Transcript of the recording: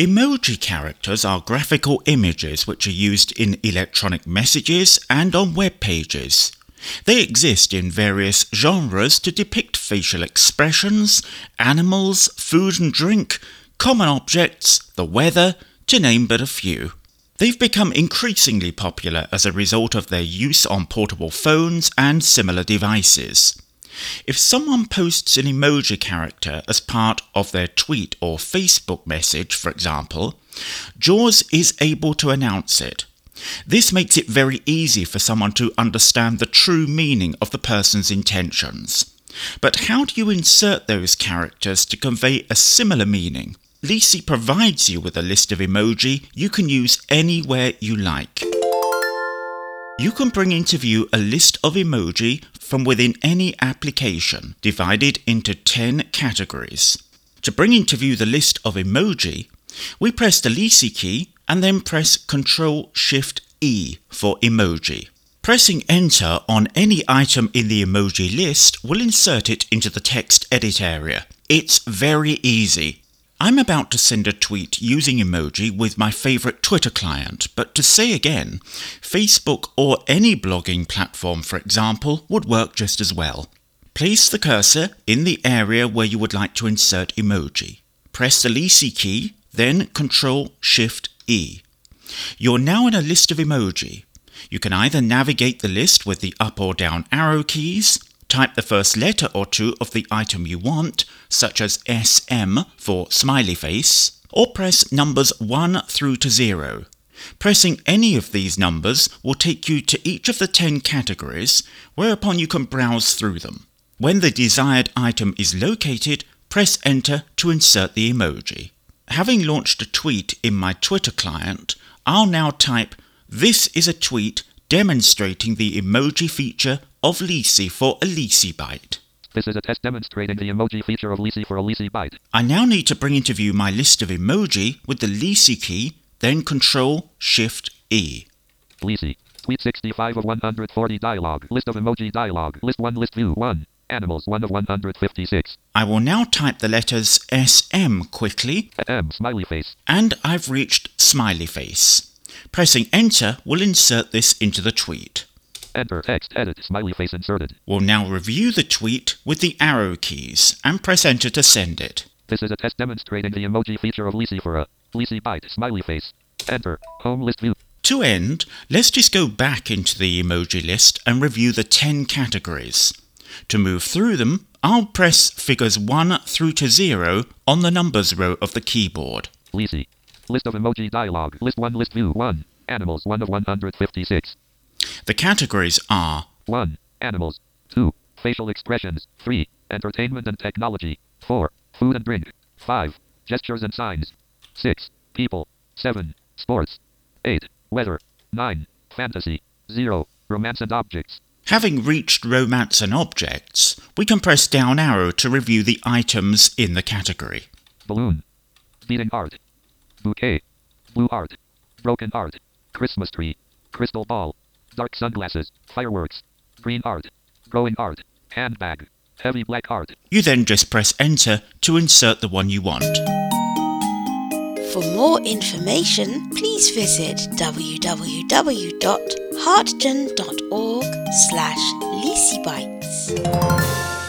Emoji characters are graphical images which are used in electronic messages and on web pages. They exist in various genres to depict facial expressions, animals, food and drink, common objects, the weather, to name but a few. They've become increasingly popular as a result of their use on portable phones and similar devices. If someone posts an emoji character as part of their tweet or Facebook message, for example, JAWS is able to announce it. This makes it very easy for someone to understand the true meaning of the person's intentions. But how do you insert those characters to convey a similar meaning? Leasey provides you with a list of emoji you can use anywhere you like. You can bring into view a list of emoji from within any application, divided into 10 categories. To bring into view the list of emoji, we press the Leasey key and then press Ctrl Shift E for emoji. Pressing enter on any item in the emoji list will insert it into the text edit area. It's very easy. I'm about to send a tweet using emoji with my favourite Twitter client, but to say again, Facebook or any blogging platform, for example, would work just as well. Place the cursor in the area where you would like to insert emoji. Press the Leasey key, then Ctrl Shift E. You're now in a list of emoji. You can either navigate the list with the up or down arrow keys, Type the first letter or two of the item you want, such as SM for smiley face, or press numbers 1 through to 0. Pressing any of these numbers will take you to each of the 10 categories, whereupon you can browse through them. When the desired item is located, press enter to insert the emoji. Having launched a tweet in my Twitter client, I'll now type, This is a tweet demonstrating the emoji feature of Leasey for a LeaseyBite. This is a test demonstrating the emoji feature of Leasey for a LeaseyBite. I now need to bring into view my list of emoji with the Leasey key, then Control Shift E. Leasey. Tweet 65 of 140 dialog. List of emoji dialog. List 1 list view 1. Animals 1 of 156. I will now type the letters SM quickly. M smiley face. And I've reached smiley face. Pressing enter will insert this into the tweet. Enter text edit smiley face inserted. We'll now review the tweet with the arrow keys and press enter to send it. This is a test demonstrating the emoji feature of Leasey for a LeaseyBite smiley face. Enter home list view. To end, let's just go back into the emoji list and review the 10 categories. To move through them, I'll press figures 1 through to 0 on the numbers row of the keyboard. Leasey. List of emoji dialog. List 1 list view 1. Animals 1 of 156. The categories are 1. Animals. 2. Facial expressions. 3. Entertainment and technology. 4. Food and drink. 5. Gestures and signs. 6. People. 7. Sports. 8. Weather. 9. Fantasy. 0. Romance and objects. Having reached romance and objects, we can press down arrow to review the items in the category. Balloon. Beating art. Bouquet. Blue art. Broken art. Christmas tree. Crystal ball. Dark sunglasses. Fireworks. Green art. Growing art. Handbag. Heavy black art. You then just press enter to insert the one you want. For more information, please visit www.hartgen.org slash LeaseyBites.